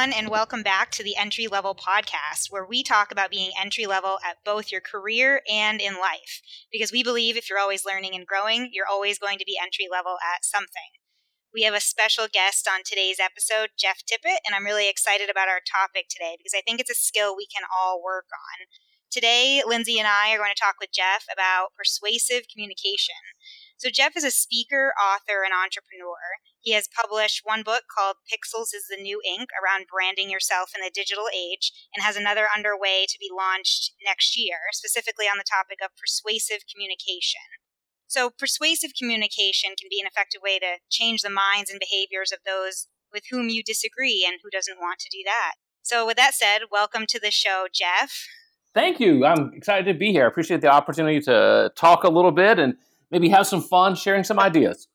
everyone, and welcome back to the Entry Level Podcast, where we talk about being entry level at both your career and in life. Because we believe if you're always learning and growing, you're always going to be entry level at something. We have a special guest on today's episode, Jeff Tippett, and I'm really excited about our topic today because I think it's a skill we can all work on. Today, Lindsay and I are going to talk with Jeff about persuasive communication. So, Jeff is a speaker, author, and entrepreneur. He has published one book called Pixels is the New Ink around branding yourself in the digital age, and has another underway to be launched next year, specifically on the topic of persuasive communication. So, persuasive communication can be an effective way to change the minds and behaviors of those with whom you disagree and who doesn't want to do that. So, with that said, welcome to the show, Jeff. Thank you. I'm excited to be here. I appreciate the opportunity to talk a little bit and maybe have some fun sharing some ideas.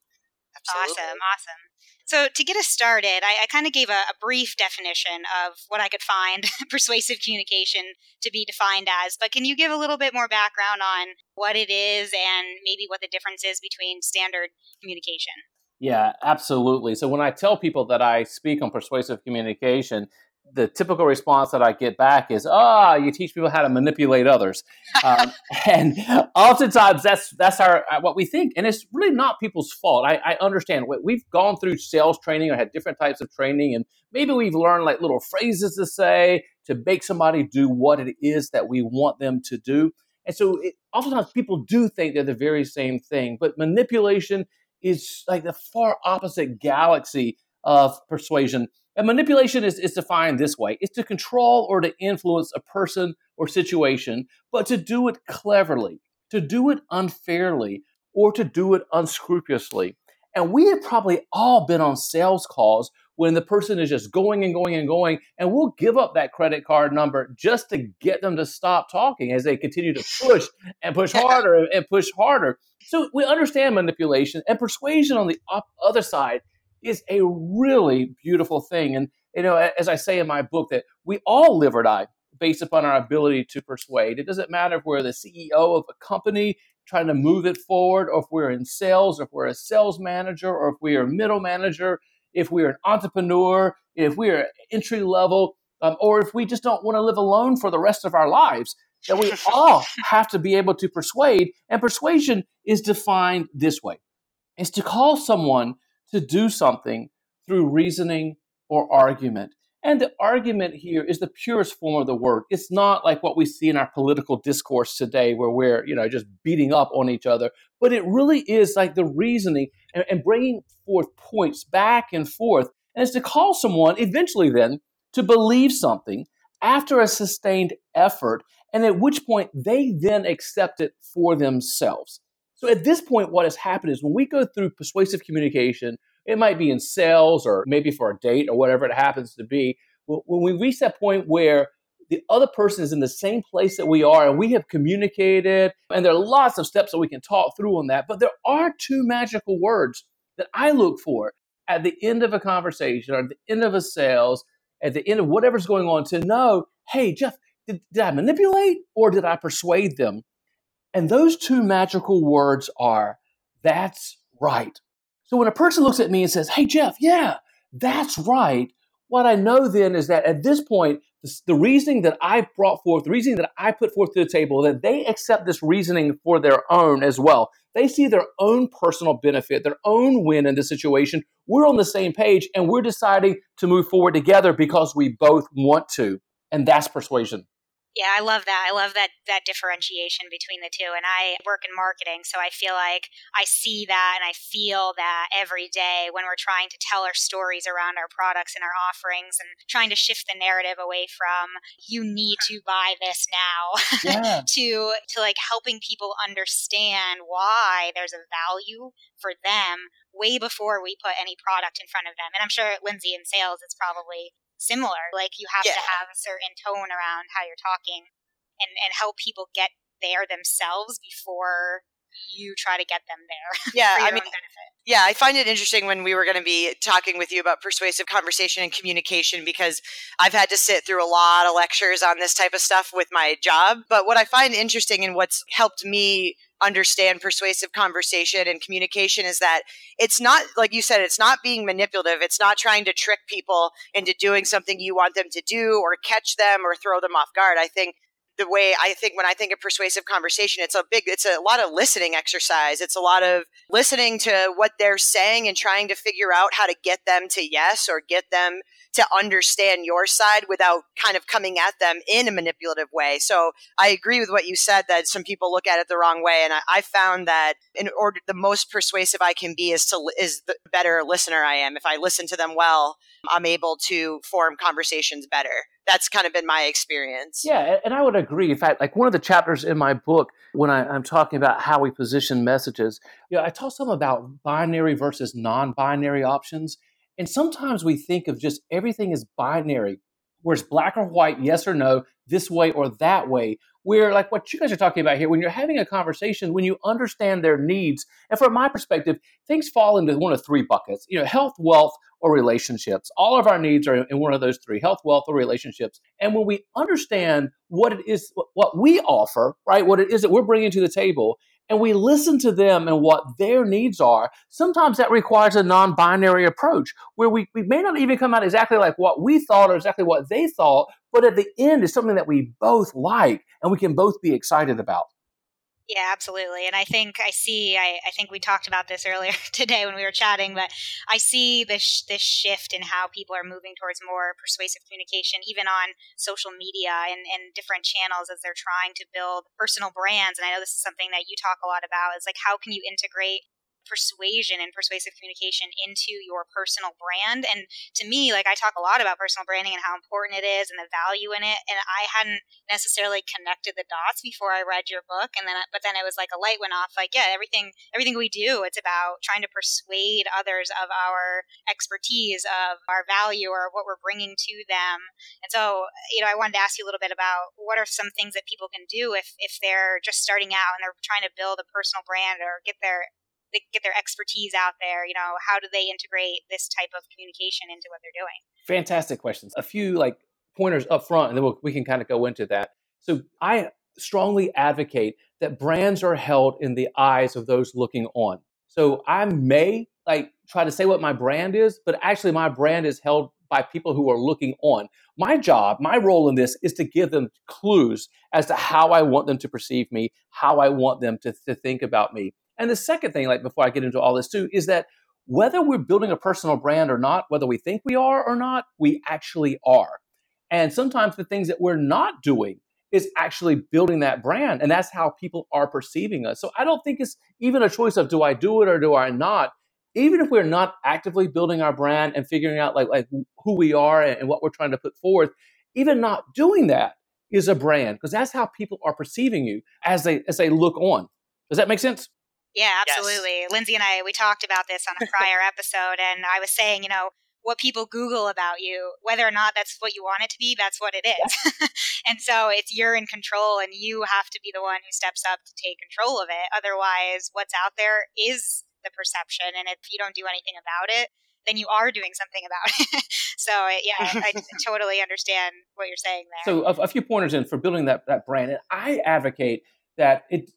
Absolutely. Awesome, awesome. So, to get us started, I, I kind of gave a, a, brief definition of what I could find persuasive communication to be defined as. But can you give a little bit more background on what it is and maybe what the difference is between standard communication? Yeah, absolutely. So, when I tell people that I speak on persuasive communication, the typical response that I get back is, "Ah, oh, you teach people how to manipulate others," um, and oftentimes that's that's our uh, what we think, and it's really not people's fault. I, I, understand. We've gone through sales training or had different types of training, and maybe we've learned like little phrases to say to make somebody do what it is that we want them to do, and so it, oftentimes people do think they're the very same thing, but manipulation is like the far opposite galaxy of persuasion and manipulation is, is defined this way it's to control or to influence a person or situation, but to do it cleverly, to do it unfairly, or to do it unscrupulously. And we have probably all been on sales calls when the person is just going and going and going, and we'll give up that credit card number just to get them to stop talking as they continue to push and push harder and push harder. So we understand manipulation and persuasion on the other side is a really beautiful thing. And, you know, as I say in my book, that we all live or die based upon our ability to persuade. It doesn't matter if we're the CEO of a company trying to move it forward, or if we're in sales, or if we're a sales manager, or if we are a middle manager, if we're an entrepreneur, if we're entry level, um, or if we just don't want to live alone for the rest of our lives. That we all have to be able to persuade, and persuasion is defined this way: is to call someone to do something through reasoning or argument. And the argument here is the purest form of the word. It's not like what we see in our political discourse today where we're, you know, just beating up on each other, but it really is like the reasoning and, and bringing forth points back and forth. And it's to call someone eventually then to believe something after a sustained effort, and at which point they then accept it for themselves. So at this point, what has happened is when we go through persuasive communication, it might be in sales or maybe for a date or whatever it happens to be. When we reach that point where the other person is in the same place that we are and we have communicated, and there are lots of steps that we can talk through on that, but there are two magical words that I look for at the end of a conversation or at the end of a sales, at the end of whatever's going on to know, hey, Jeff, did, did I manipulate or did I persuade them? And those two magical words are, that's right. So when a person looks at me and says, hey, Jeff, yeah, that's right, what I know then is that at this point, the reasoning that I brought forth, the reasoning that I put forth to the table, that they accept this reasoning for their own as well. They see their own personal benefit, their own win in the situation. We're on the same page and we're deciding to move forward together because we both want to. And that's persuasion. Yeah, I love that. I love that that differentiation between the two. And I work in marketing, so I feel like I see that and I feel that every day when we're trying to tell our stories around our products and our offerings and trying to shift the narrative away from you need to buy this now yeah. to to like helping people understand why there's a value for them way before we put any product in front of them. And I'm sure Lindsay in sales it's probably similar. Like you have yeah. to have a certain tone around how you're talking and, and help people get there themselves before you try to get them there. Yeah, I mean, yeah, I find it interesting when we were going to be talking with you about persuasive conversation and communication because I've had to sit through a lot of lectures on this type of stuff with my job. But what I find interesting and what's helped me understand persuasive conversation and communication is that it's not like you said it's not being manipulative. It's not trying to trick people into doing something you want them to do or catch them or throw them off guard. I think the way I think when I think of persuasive conversation, it's a big, it's a lot of listening exercise. It's a lot of listening to what they're saying and trying to figure out how to get them to yes or get them to understand your side without kind of coming at them in a manipulative way. So I agree with what you said that some people look at it the wrong way. And I, I found that in order, the most persuasive I can be is to, is the better listener I am. If I listen to them well, I'm able to form conversations better. That's kind of been my experience. Yeah, and I would agree. In fact, like one of the chapters in my book, when I, am talking about how we position messages, you know, I talk some about binary versus non-binary options. And sometimes we think of just everything as binary, where it's black or white, yes or no, this way or that way. Where, like what you guys are talking about here, when you're having a conversation, when you understand their needs, and from my perspective, things fall into one of three buckets you know, health, wealth, or relationships. All of our needs are in one of those three health, wealth, or relationships. And when we understand what it is, what we offer, right, what it is that we're bringing to the table, and we listen to them and what their needs are, sometimes that requires a non binary approach where we, we may not even come out exactly like what we thought or exactly what they thought, but at the end is something that we both like and we can both be excited about. Yeah, absolutely. And I think I see, I, I think we talked about this earlier today when we were chatting, but I see this, this shift in how people are moving towards more persuasive communication, even on social media and, and different channels as they're trying to build personal brands. And I know this is something that you talk a lot about is like, how can you integrate persuasion and persuasive communication into your personal brand. And to me, like I talk a lot about personal branding and how important it is and the value in it. And I hadn't necessarily connected the dots before I read your book. And then, but then it was like a light went off. Like, yeah, everything, everything we do, it's about trying to persuade others of our expertise, of our value, or what we're bringing to them. And so, you know, I wanted to ask you a little bit about what are some things that people can do if if they're just starting out and they're trying to build a personal brand or get their they get their expertise out there? You know, how do they integrate this type of communication into what they're doing? Fantastic questions. A few like pointers up front, and then we'll, we can kind of go into that. So I strongly advocate that brands are held in the eyes of those looking on. So I may like try to say what my brand is, but actually my brand is held by people who are looking on. My job, my role in this is to give them clues as to how I want them to perceive me, how I want them to, to think about me. And the second thing, like before I get into all this too, is that whether we're building a personal brand or not, whether we think we are or not, we actually are. And sometimes the things that we're not doing is actually building that brand. And that's how people are perceiving us. So I don't think it's even a choice of do I do it or do I not? Even if we're not actively building our brand and figuring out like, like who we are and what we're trying to put forth, even not doing that is a brand because that's how people are perceiving you as they as they look on. Does that make sense? Yeah, absolutely. Yes. Lindsay and I, we talked about this on a prior episode, and I was saying, you know, what people Google about you, whether or not that's what you want it to be, that's what it is. Yeah. and so it's you're in control, and you have to be the one who steps up to take control of it. Otherwise, what's out there is the perception, and if you don't do anything about it, then you are doing something about it. so yeah, I, I, totally understand what you're saying there. So a, a few pointers in for building that that brand, and I advocate that it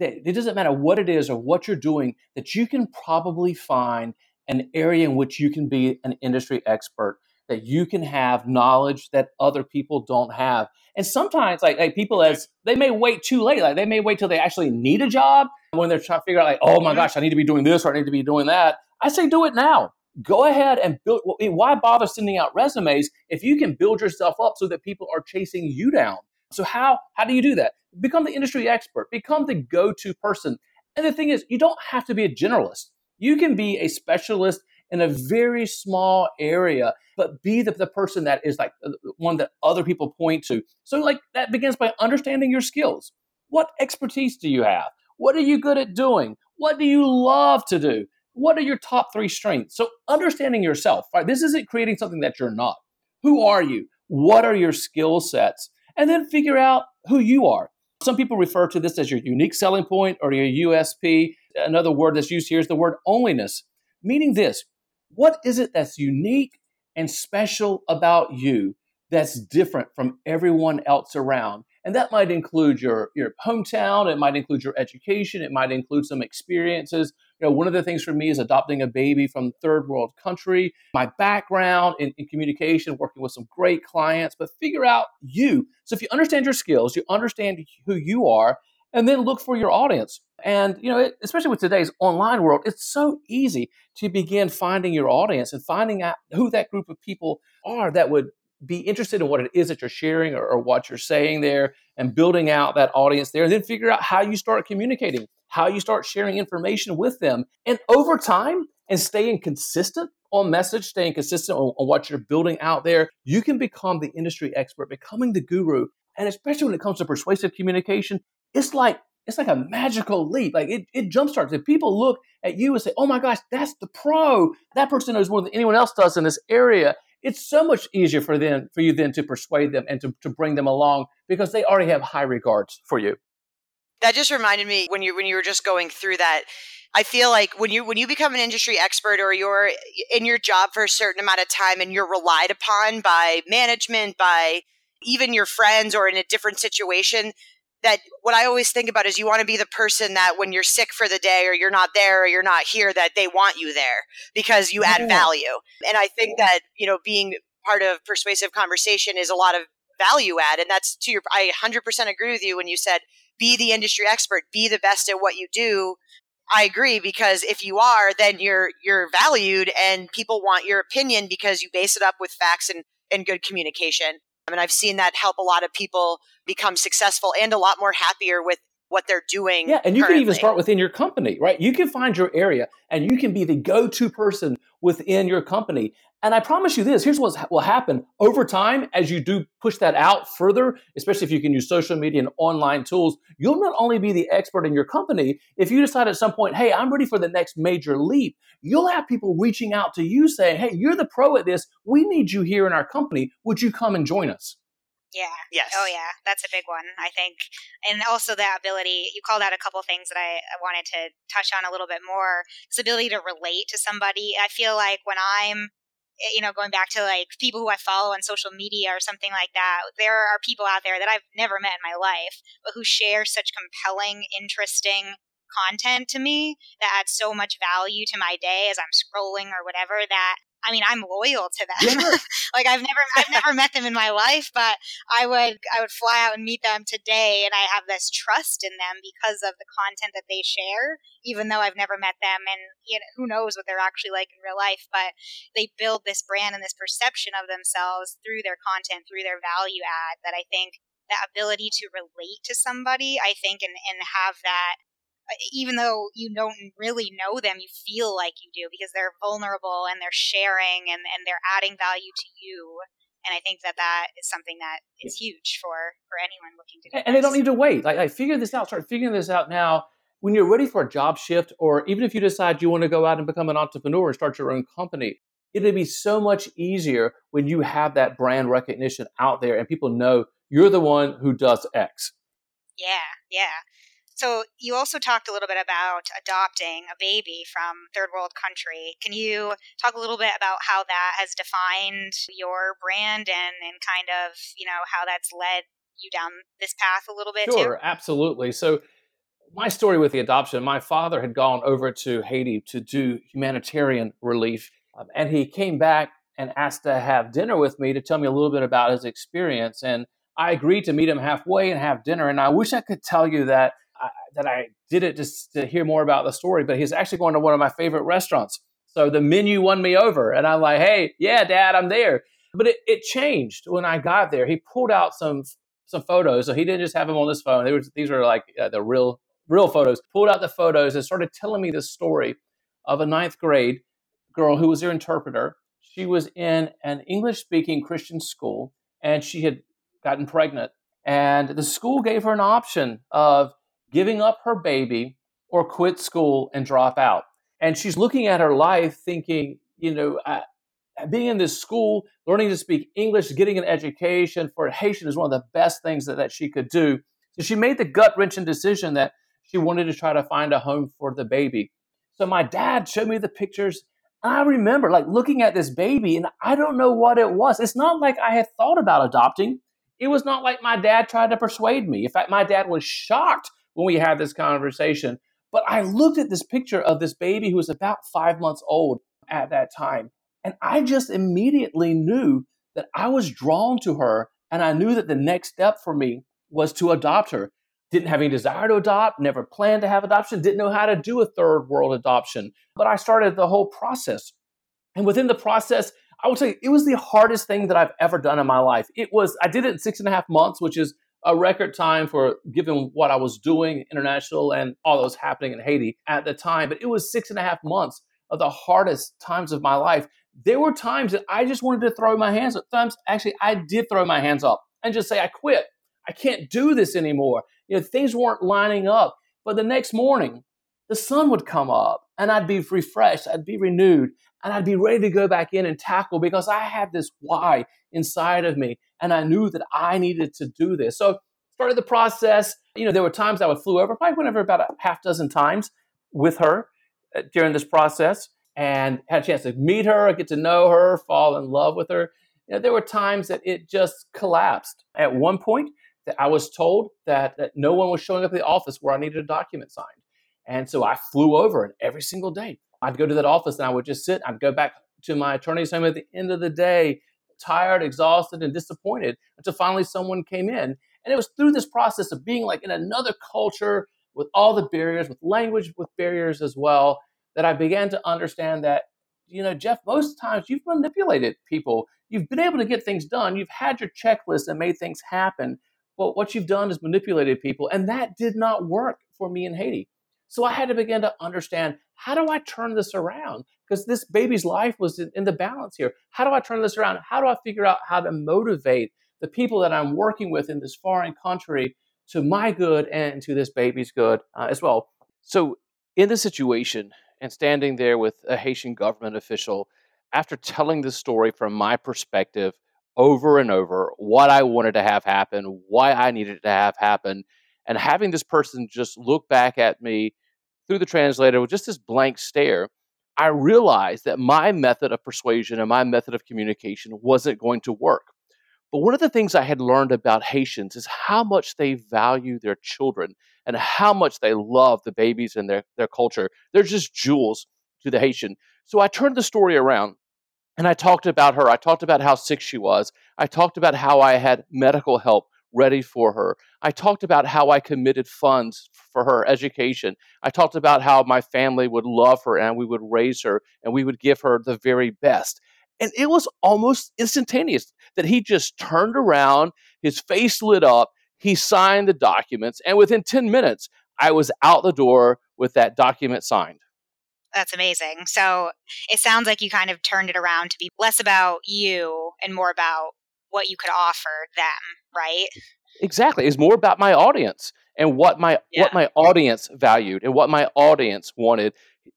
that it doesn't matter what it is or what you're doing, that you can probably find an area in which you can be an industry expert, that you can have knowledge that other people don't have. And sometimes, like, like people as they may wait too late, like they may wait till they actually need a job when they're trying to figure out, like, oh my mm-hmm. gosh, I need to be doing this or I need to be doing that. I say, do it now. Go ahead and build. Why bother sending out resumes if you can build yourself up so that people are chasing you down? So how how do you do that? Become the industry expert, become the go-to person. And the thing is, you don't have to be a generalist. You can be a specialist in a very small area, but be the, the person that is like uh, one that other people point to. So, like, that begins by understanding your skills. What expertise do you have? What are you good at doing? What do you love to do? What are your top three strengths? So, understanding yourself, right? This isn't creating something that you're not. Who are you? What are your skill sets? And then figure out who you are Some people refer to this as your unique selling point or your USP. Another word that's used here is the word onlyness, meaning this what is it that's unique and special about you that's different from everyone else around? And that might include your, your hometown, it might include your education, it might include some experiences. Know, one of the things for me is adopting a baby from third world country, my background in, in communication, working with some great clients, but figure out you. So if you understand your skills, you understand who you are, and then look for your audience. And you know, especially with today's online world, it's so easy to begin finding your audience and finding out who that group of people are that would be interested in what it is that you're sharing or, or, what you're saying there and building out that audience there and then figure out how you start communicating how you start sharing information with them and over time and staying consistent on message staying consistent on, on what you're building out there you can become the industry expert becoming the guru and especially when it comes to persuasive communication it's like it's like a magical leap. Like it, it jumpstarts. If people look at you and say, oh my gosh, that's the pro. That person knows more than anyone else does in this area it's so much easier for them for you then to persuade them and to, to bring them along because they already have high regards for you. That just reminded me when you when you were just going through that i feel like when you when you become an industry expert or you're in your job for a certain amount of time and you're relied upon by management by even your friends or in a different situation that what I always think about is you want to be the person that when you're sick for the day or you're not there or you're not here, that they want you there because you add value. And I think that, you know, being part of persuasive conversation is a lot of value add. And that's to your, I 100% agree with you when you said, be the industry expert, be the best at what you do. I agree because if you are, then you're you're valued and people want your opinion because you base it up with facts and, and good communication. I mean, I've seen that help a lot of people become successful and a lot more happier with what they're doing. Yeah, and you currently. can even start within your company, right? You can find your area and you can be the go to person within your company. And I promise you this here's what will happen over time as you do push that out further, especially if you can use social media and online tools. You'll not only be the expert in your company, if you decide at some point, hey, I'm ready for the next major leap, you'll have people reaching out to you saying, hey, you're the pro at this. We need you here in our company. Would you come and join us? Yeah. Yes. Oh, yeah. That's a big one, I think. And also the ability, you called out a couple things that I, wanted to touch on a little bit more. This ability to relate to somebody. I feel like when I'm Eh, you know, going back to like people who I follow on social media or something like that, there are people out there that I've never met in my life, but who share such compelling, interesting content to me that adds so much value to my day as I'm scrolling or whatever that I mean, I'm loyal to them. Yeah. like I've never, I've never met them in my life, but I would, I would fly out and meet them today, and I have this trust in them because of the content that they share, even though I've never met them, and you know, who knows what they're actually like in real life. But they build this brand and this perception of themselves through their content, through their value add. That I think that ability to relate to somebody, I think, and and have that even though you don't really know them, you feel like you do because they're vulnerable and they're sharing and, and they're adding value to you. And I think that that is something that is huge for, for anyone looking to do And, and they don't need to wait. Like, I figure this out, start figuring this out now. When you're ready for a job shift, or even if you decide you want to go out and become an entrepreneur and start your own company, it'll be so much easier when you have that brand recognition out there and people know you're the one who does X. Yeah, yeah. So you also talked a little bit about adopting a baby from third world country. Can you talk a little bit about how that has defined your brand and, and kind of, you know, how that's led you down this path a little bit sure, too? absolutely. So my story with the adoption, my father had gone over to Haiti to do humanitarian relief, um, and he came back and asked to have dinner with me to tell me a little bit about his experience. And I agreed to meet him halfway and have dinner. And I wish I could tell you that that I did it just to hear more about the story, but he's actually going to one of my favorite restaurants. So the menu won me over, and I'm like, hey, yeah, Dad, I'm there. But it, it changed when I got there. He pulled out some some photos, so he didn't just have them on his phone. Were, these were like uh, the real real photos. Pulled out the photos and started telling me the story of a ninth grade girl who was their interpreter. She was in an English speaking Christian school, and she had gotten pregnant. And the school gave her an option of giving up her baby or quit school and drop out. And she's looking at her life thinking, you know, uh, being in this school, learning to speak English, getting an education for Haitian is one of the best things that, that she could do. So she made the gut wrenching decision that she wanted to try to find a home for the baby. So my dad showed me the pictures. I remember like looking at this baby and I don't know what it was. It's not like I had thought about adopting. It was not like my dad tried to persuade me. In fact, my dad was shocked when we had this conversation. But I looked at this picture of this baby who was about five months old at that time. And I just immediately knew that I was drawn to her. And I knew that the next step for me was to adopt her. Didn't have any desire to adopt, never planned to have adoption, didn't know how to do a third world adoption. But I started the whole process. And within the process, I will say it was the hardest thing that I've ever done in my life. It was, I did it in six and a half months, which is a record time for given what I was doing international and all that was happening in Haiti at the time. But it was six and a half months of the hardest times of my life. There were times that I just wanted to throw my hands up. Times actually I did throw my hands up and just say, I quit. I can't do this anymore. You know, things weren't lining up. But the next morning, the sun would come up and I'd be refreshed, I'd be renewed, and I'd be ready to go back in and tackle because I had this why inside of me and I knew that I needed to do this. So started the process. You know, there were times I would flew over, probably went over about a half dozen times with her uh, during this process and had a chance to meet her, get to know her, fall in love with her. You know, there were times that it just collapsed. At one point, that I was told that, that no one was showing up at the office where I needed a document signed. And so I flew over, and every single day I'd go to that office and I would just sit. I'd go back to my attorney's home at the end of the day, tired, exhausted, and disappointed until finally someone came in. And it was through this process of being like in another culture with all the barriers, with language, with barriers as well, that I began to understand that, you know, Jeff, most times you've manipulated people. You've been able to get things done. You've had your checklist and made things happen. But what you've done is manipulated people. And that did not work for me in Haiti. So I had to begin to understand how do I turn this around? Because this baby's life was in, in, the balance here. How do I turn this around? How do I figure out how to motivate the people that I'm working with in this foreign country to my good and to this baby's good uh, as well? So, in this situation, and standing there with a Haitian government official, after telling the story from my perspective over and over, what I wanted to have happen, why I needed to have happen, and having this person just look back at me through the translator with just this blank stare, I realized that my method of persuasion and my method of communication wasn't going to work. But one of the things I had learned about Haitians is how much they value their children and how much they love the babies and their, their culture. They're just jewels to the Haitian. So I turned the story around and I talked about her. I talked about how sick she was. I talked about how I had medical help ready for her. I talked about how I committed funds for her education. I talked about how my family would love her and we would raise her and we would give her the very best. And it was almost instantaneous that he just turned around, his face lit up, he signed the documents, and within 10 minutes, I was out the door with that document signed. That's amazing. So it sounds like you kind of turned it around to be less about you and more about what you could offer them, right? Exactly. It's more about my audience and what my yeah. what my audience valued and what my audience wanted.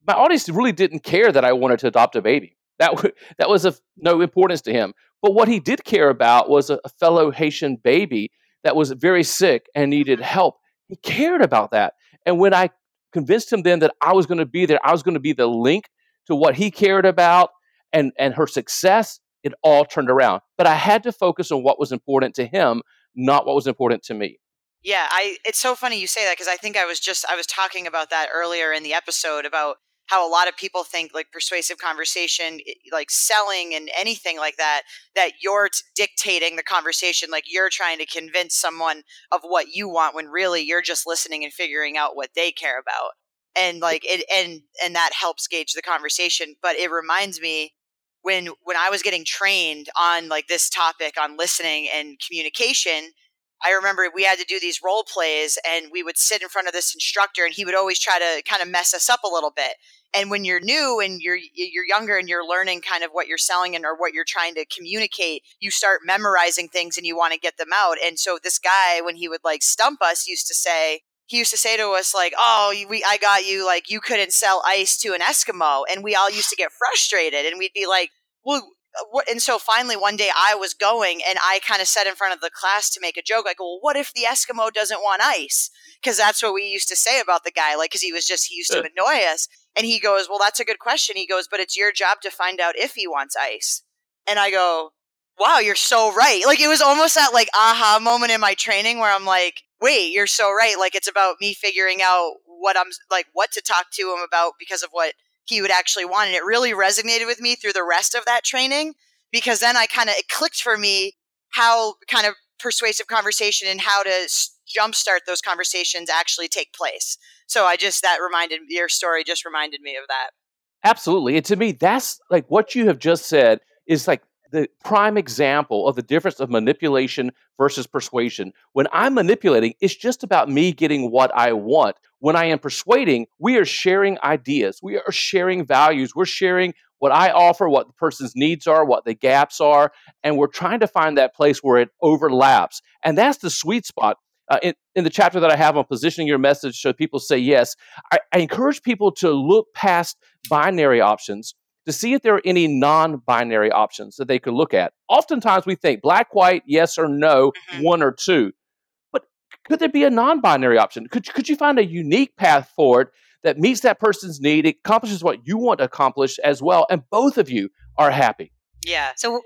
My audience really didn't care that I wanted to adopt a baby. That w- that was of no importance to him. But what he did care about was a, a fellow Haitian baby that was very sick and needed mm-hmm. help. He cared about that. And when I convinced him then that I was going to be there, I was going to be the link to what he cared about and and her success, it all turned around. But I had to focus on what was important to him, not what was important to me. Yeah, I it's so funny you say that because I think I was just I was talking about that earlier in the episode about how a lot of people think like persuasive conversation like selling and anything like that that you're t- dictating the conversation like you're trying to convince someone of what you want when really you're just listening and figuring out what they care about and like it and and that helps gauge the conversation but it reminds me when when I was getting trained on like this topic on listening and communication, I remember we had to do these role plays and we would sit in front of this instructor and he would always try to kind of mess us up a little bit. And when you're new and you're you're younger and you're learning kind of what you're selling and or what you're trying to communicate, you start memorizing things and you want to get them out. And so this guy when he would like stump us used to say, he used to say to us like, "Oh, we I got you like you couldn't sell ice to an Eskimo." And we all used to get frustrated and we'd be like, "Well, what, and so finally one day I was going and I kind of said in front of the class to make a joke, like, well, what if the Eskimo doesn't want ice? Because that's what we used to say about the guy, like, because he was just, he used to annoy us. And he goes, well, that's a good question. He goes, but it's your job to find out if he wants ice. And I go, wow, you're so right. Like, it was almost that, like, aha moment in my training where I'm like, wait, you're so right. Like, it's about me figuring out what I'm, like, what to talk to him about because of what he would actually want. And it really resonated with me through the rest of that training because then I kind of, it clicked for me how kind of persuasive conversation and how to jumpstart those conversations actually take place. So I just, that reminded, your story just reminded me of that. Absolutely. And to me, that's like what you have just said is like the prime example of the difference of manipulation versus persuasion. When I'm manipulating, it's just about me getting what I want. When I am persuading, we are sharing ideas, we are sharing values, we're sharing what I offer, what the person's needs are, what the gaps are, and we're trying to find that place where it overlaps. And that's the sweet spot. Uh, in, in, the chapter that I have on positioning your message so people say yes, I, I encourage people to look past binary options to see if there are any non binary options that they could look at. Oftentimes we think black, white, yes or no, mm-hmm. one or two. But could there be a non binary option? Could, could you find a unique path forward that meets that person's need, it accomplishes what you want to accomplish as well, and both of you are happy? Yeah. So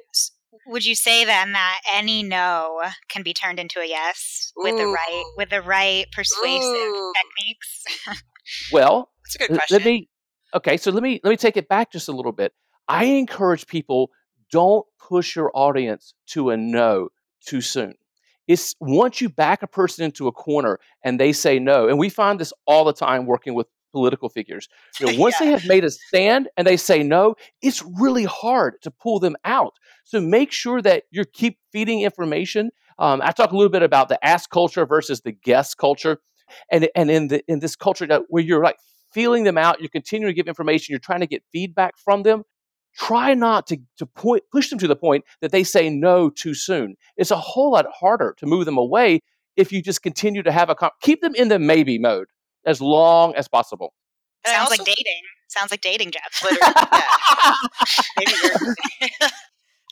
would you say then that any no can be turned into a yes with Ooh. the right with the right persuasive Ooh. techniques? well, that's a good question. Let me okay, so let me let me take it back just a little bit. I encourage people don't push your audience to a no too soon. It's once you back a person into a corner and they say no, and we find this all the time working with political figures. You know, once yeah. they have made a stand and they say no, it's really hard to pull them out. So make sure that you keep feeding information. Um, I talk a little bit about the ask culture versus the guess culture, and and in the in this culture that where you're like feeling them out, you're continuing to give information, you're trying to get feedback from them. Try not to, to point, push them to the point that they say no too soon. It's a whole lot harder to move them away if you just continue to have a keep them in the maybe mode as long as possible. Sounds also, like dating. Sounds like dating, Jeff.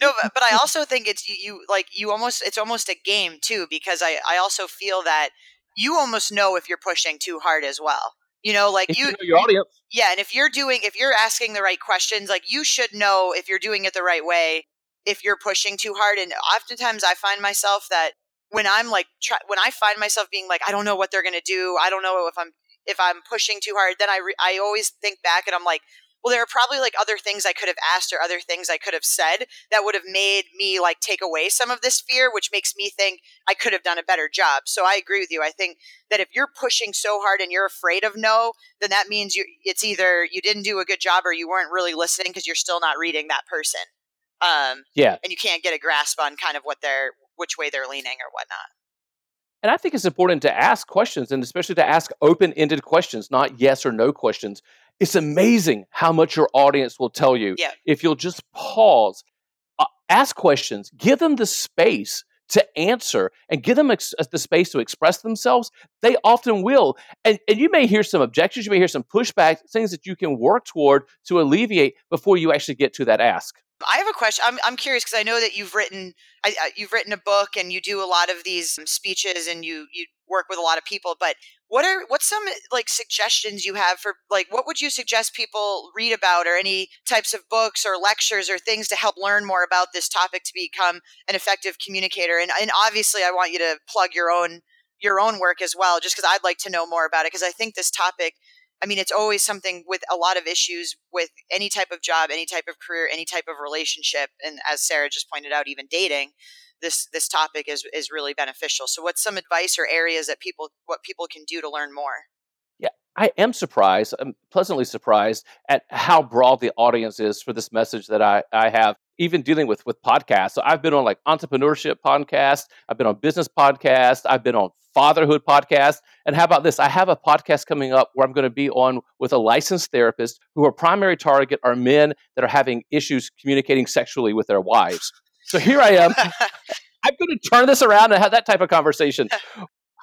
no, but, but I also think it's you, you like you almost it's almost a game too because I I also feel that you almost know if you're pushing too hard as well. You know, like you, you know your audience. Yeah, and if you're doing, if you're asking the right questions, like you should know if you're doing it the right way. If you're pushing too hard, and oftentimes I find myself that when I'm like, try, when I find myself being like, I don't know what they're gonna do. I don't know if I'm if I'm pushing too hard. Then I re- I always think back and I'm like, well, there are probably like other things I could have asked or other things I could have said that would have made me like take away some of this fear, which makes me think I could have done a better job. So I agree with you. I think that if you're pushing so hard and you're afraid of no, then that means you it's either you didn't do a good job or you weren't really listening because you're still not reading that person. Um, yeah, and you can't get a grasp on kind of what they're which way they're leaning or whatnot. And I think it's important to ask questions and especially to ask open ended questions, not yes or no questions. It's amazing how much your audience will tell you yeah. if you'll just pause, uh, ask questions, give them the space to answer and give them ex- uh, the space to express themselves, they often will. And, and you may hear some objections, you may hear some pushback, things that you can work toward to alleviate before you actually get to that ask. I have a question. I'm, I'm curious because I know that you've written I, you've written a book and you do a lot of these um, speeches and you you work with a lot of people. But what are what's some eh, like suggestions you have for like what would you suggest people read about or any types of books or lectures or things to help learn more about this topic to become an effective communicator? And and obviously, I want you to plug your own your own work as well, just because I'd like to know more about it because I think this topic I mean, it's always something with a lot of issues with any type of job, any type of career, any type of relationship, and as Sarah just pointed out, even dating. This this topic is is really beneficial. So, what's some advice or areas that people what people can do to learn more? I am surprised. I'm pleasantly surprised at how broad the audience is for this message that I I have. Even dealing with with podcasts. So I've been on like entrepreneurship podcasts. I've been on business podcasts. I've been on fatherhood podcast. And how about this? I have a podcast coming up where I'm going to be on with a licensed therapist who our primary target are men that are having issues communicating sexually with their wives. So here I am. I'm going to turn this around and have that type of conversation.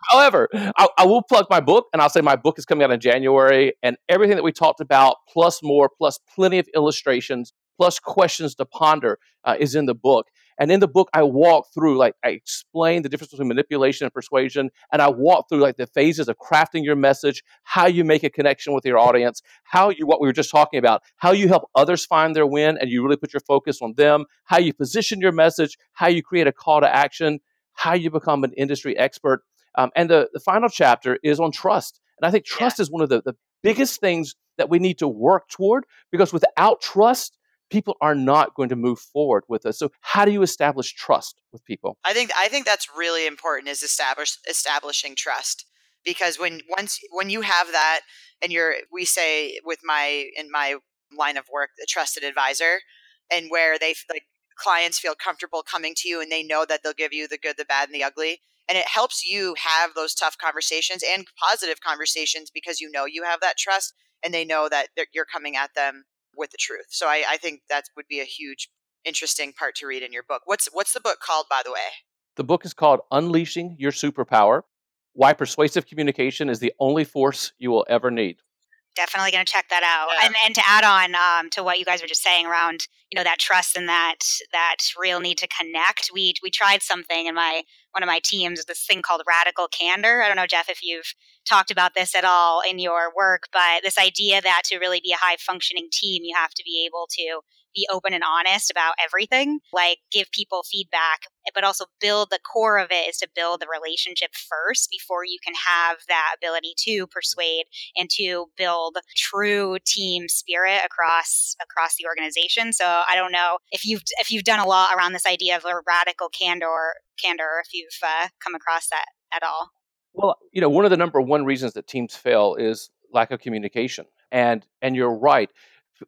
However, I, I, will plug my book and I'll say my book is coming out in January and everything that we talked about, plus more, plus plenty of illustrations plus questions to ponder uh, is in the book. And in the book, I walk through, like, I explain the difference between manipulation and persuasion. And I walk through, like, the phases of crafting your message, how you make a connection with your audience, how you, what we were just talking about, how you help others find their win and you really put your focus on them, how you position your message, how you create a call to action, how you become an industry expert. Um, and the, the final chapter is on trust. And I think trust yeah. is one of the, the biggest things that we need to work toward because without trust, people are not going to move forward with us. So how do you establish trust with people? I think I think that's really important is establish establishing trust because when once when you have that and you're we say with my in my line of work the trusted advisor and where they like clients feel comfortable coming to you and they know that they'll give you the good the bad and the ugly and it helps you have those tough conversations and positive conversations because you know you have that trust and they know that you're coming at them with the truth. So I, I think that would be a huge, interesting part to read in your book. What's what's the book called, by the way? The book is called Unleashing Your Superpower: Why Persuasive Communication is the Only Force You Will Ever Need definitely going to check that out. Yeah. And and to add on um, to what you guys were just saying around you know that trust and that that real need to connect. We we tried something in my one of my teams this thing called radical candor. I don't know Jeff if you've talked about this at all in your work, but this idea that to really be a high functioning team, you have to be able to be open and honest about everything, like give people feedback, but also build the core of it is to build the relationship first before you can have that ability to persuade and to build true team spirit across across the organization. So I don't know if you've if you've done a lot around this idea of a radical candor candor if you've uh, come across that at all. Well, you know, one of the number one reasons that teams fail is lack of communication. And and you're right.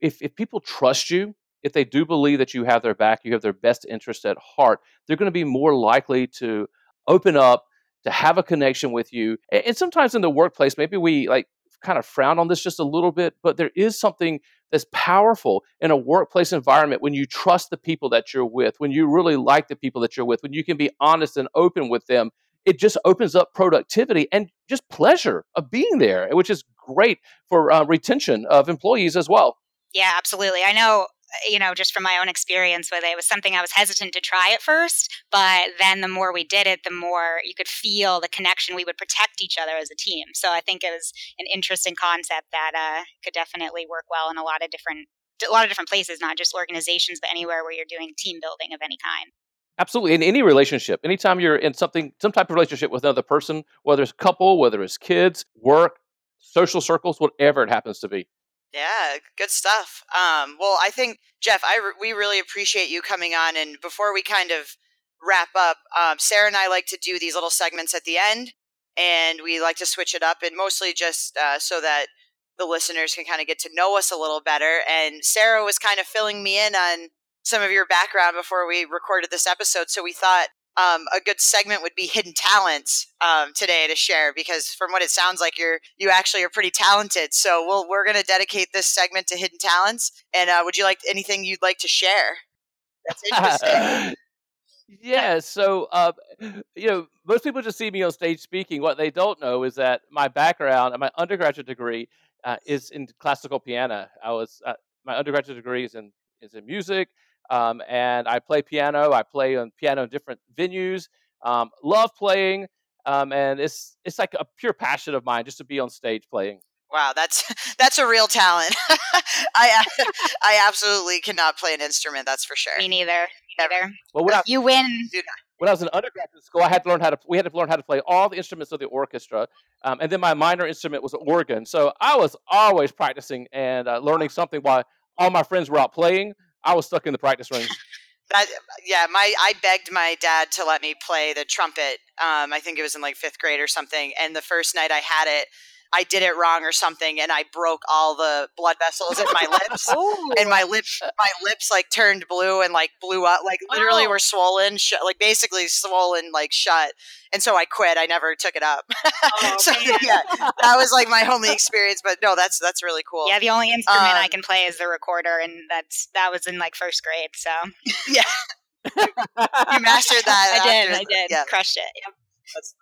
If if people trust you, if they do believe that you have their back, you have their best interest at heart, they're going to be more likely to open up, to have a connection with you. And sometimes in the workplace, maybe we like kind of frown on this just a little bit, but there is something that's powerful in a workplace environment when you trust the people that you're with, when you really like the people that you're with, when you can be honest and open with them. It just opens up productivity and just pleasure of being there, which is great for uh, retention of employees as well. Yeah, absolutely. I know you know, just from my own experience with it, it was something I was hesitant to try at first. But then the more we did it, the more you could feel the connection. We would protect each other as a team. So I think it was an interesting concept that uh, could definitely work well in a lot of different a lot of different places, not just organizations, but anywhere where you're doing team building of any kind. Absolutely. In any relationship, anytime you're in something, some type of relationship with another person, whether it's a couple, whether it's kids, work, social circles, whatever it happens to be. Yeah, good stuff. Um, well, I think Jeff, I re- we really appreciate you coming on. And before we kind of wrap up, um, Sarah and I like to do these little segments at the end, and we like to switch it up, and mostly just uh, so that the listeners can kind of get to know us a little better. And Sarah was kind of filling me in on some of your background before we recorded this episode, so we thought um, a good segment would be hidden talents um, today to share because from what it sounds like you're you actually are pretty talented. So we'll, we're going to dedicate this segment to hidden talents. And uh, would you like anything you'd like to share? That's interesting. Yeah so uh, you know most people just see me on stage speaking. What they don't know is that my background my undergraduate degree uh, is in classical piano. I was uh, my undergraduate degree is in is in music um, and I play piano. I play on piano in different venues. Um, love playing, um, and it's it's like a pure passion of mine just to be on stage playing. Wow, that's that's a real talent. I I absolutely cannot play an instrument. That's for sure. Me neither. Neither. Well, when I, you win. When I was in undergraduate school, I had to learn how to. We had to learn how to play all the instruments of the orchestra, um, and then my minor instrument was organ. So I was always practicing and uh, learning something while all my friends were out playing. I was stuck in the practice ring. That, yeah, my I begged my dad to let me play the trumpet. Um, I think it was in like fifth grade or something. And the first night I had it, I did it wrong or something, and I broke all the blood vessels in my lips, and my lips, my lips like turned blue and like blew up, like literally oh. were swollen, sh- like basically swollen, like shut. And so I quit. I never took it up. Oh, so yeah, that was like my only experience. But no, that's that's really cool. Yeah, the only instrument um, I can play is the recorder, and that's that was in like first grade. So yeah, you mastered that. I did. I did. Yeah. Crushed it. Yep. That's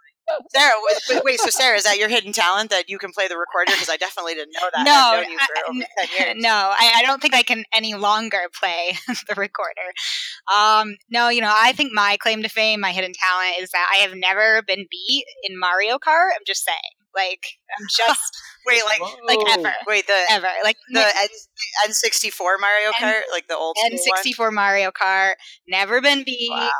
Sarah, wait, wait, so Sarah, is that your hidden talent that you can play the recorder? Because I definitely didn't know that. No, I've known you for over 10 years. no, I, I don't think I can any longer play the recorder. Um, no, you know, I think my claim to fame, my hidden talent, is that I have never been beat in Mario Kart. I'm just saying, like, I'm just Wait, like, like ever, wait, the ever, like the N- N64 Mario N- Kart, like the old? N64 Mario Kart, never been beat. Wow.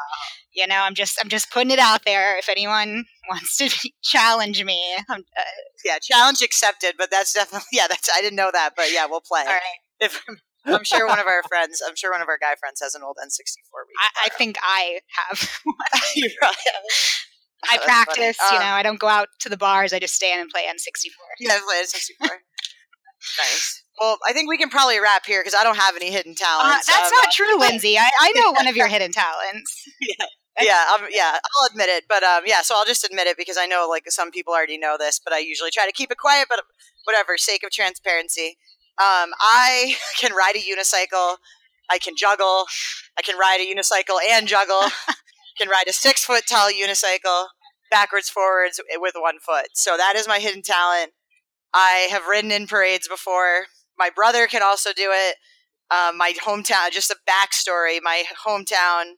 You know, I'm just I'm just putting it out there. If anyone wants to challenge me, I'm, uh, Yeah, challenge accepted, but that's definitely yeah. That's I didn't know that, but yeah, we'll play. all right. If I'm sure one of our friends, I'm sure one of our guy friends has an old N64. I, I think I have. you probably have. I That's practice. You Um, know, I don't go out to the bars. I just stand and play N64. Yeah, play N64. nice. Well, I think we can probably wrap here because I don't have any hidden Uh, talents. that's Um, not true, Lindsay. I, I know one of your hidden talents. yeah, um, yeah, I'll admit it. But um, yeah, so I'll just admit it because I know like some people already know this, but I usually try to keep it quiet. But whatever, sake of transparency, um, I can ride a unicycle. I can juggle. I can ride a unicycle and juggle. can ride a six foot tall unicycle backwards, forwards with one foot. So that is my hidden talent. I have ridden in parades before. My brother can also do it. Um, my hometown, just a backstory. My hometown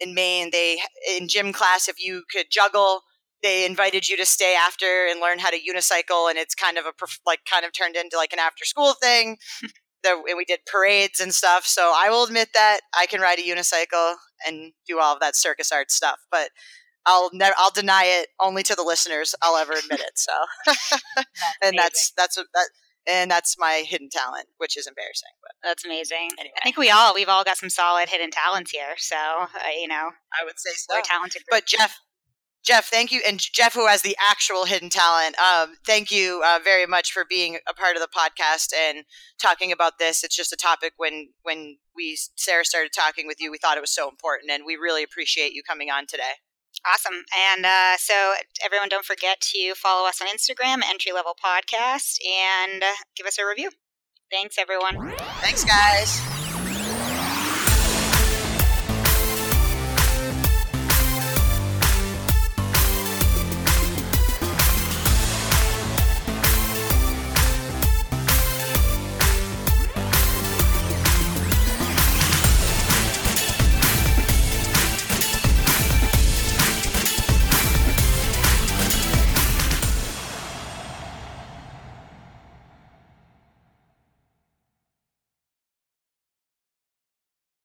in Maine, they in gym class, if you could juggle, they invited you to stay after and learn how to unicycle, and it's kind of a like kind of turned into like an after school thing. and we did parades and stuff. So I will admit that I can ride a unicycle and do all of that circus art stuff, but I'll never I'll deny it only to the listeners. I'll ever admit it. So, and that's that's what that and that's my hidden talent, which is embarrassing. But That's amazing. anyway, I think we all we've all got some solid hidden talents here. So uh, you know, I would say so. we're talented. But Jeff, Jeff, thank you, and Jeff, who has the actual hidden talent, um, thank you uh, very much for being a part of the podcast and talking about this. It's just a topic when when we Sarah started talking with you, we thought it was so important, and we really appreciate you coming on today. Awesome. And uh, so, everyone, don't forget to follow us on Instagram, Entry Level Podcast, and uh, give us a review. Thanks, everyone. Thanks, guys.